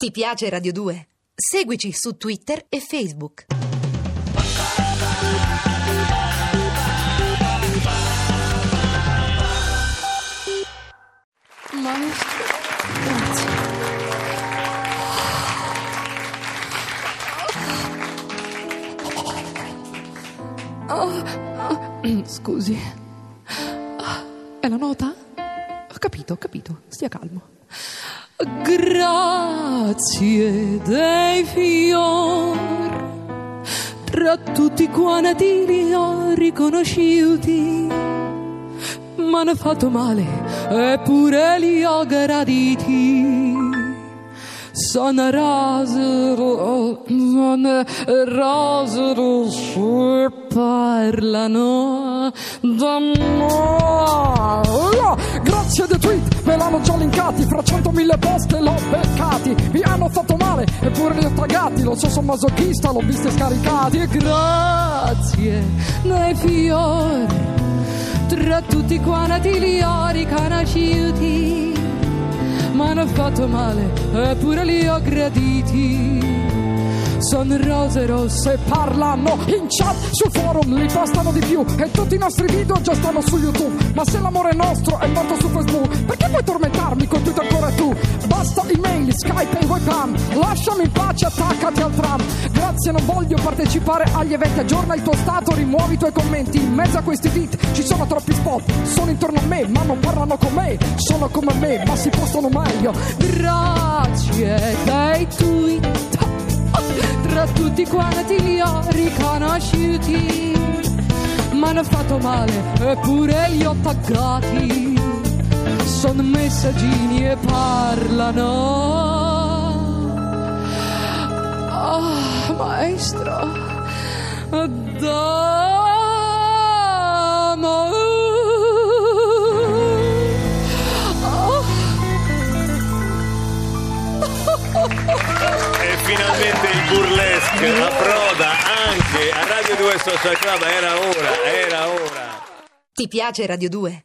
Ti piace Radio 2? Seguici su Twitter e Facebook. Ah, Scusi. È la nota? Ho capito, ho capito. Stia calmo. Grazie dei fiori. Tra tutti quanti li ho riconosciuti. Ma hanno fatto male, eppure li ho graditi. Sono rosero, sono rosero, se parlano d'amore. Grazie dei tweet, me l'hanno già linkati Fra centomila post l'ho beccati Vi hanno fatto male, eppure li ho taggati Lo so, sono masochista, l'ho visti scaricati E grazie dei fiori, tra tutti quanti li ho riconosciuti. Ma hanno fatto male, eppure li ho graditi. Sono rose rosse, Se parlano in chat sul forum li postano di più E tutti i nostri video già stanno su YouTube Ma se l'amore nostro è morto su Facebook Perché vuoi tormentarmi con Twitter ancora tu? Basta email, Skype e webcam Lasciami in pace, attaccati al tram. Grazie, non voglio partecipare agli eventi. Aggiorna il tuo stato, rimuovi i tuoi commenti. In mezzo a questi tweet ci sono troppi spot. Sono intorno a me, ma non parlano con me. Sono come me, ma si postano meglio. Grazie dei tweet. Tra tutti quanti li ho riconosciuti. Ma hanno fatto male, eppure li ho taggati. Sono messaggini e parlano. Ah, maestro. E finalmente il burlesque approda anche a Radio 2 Social Club. Era ora, era ora. Ti piace Radio 2?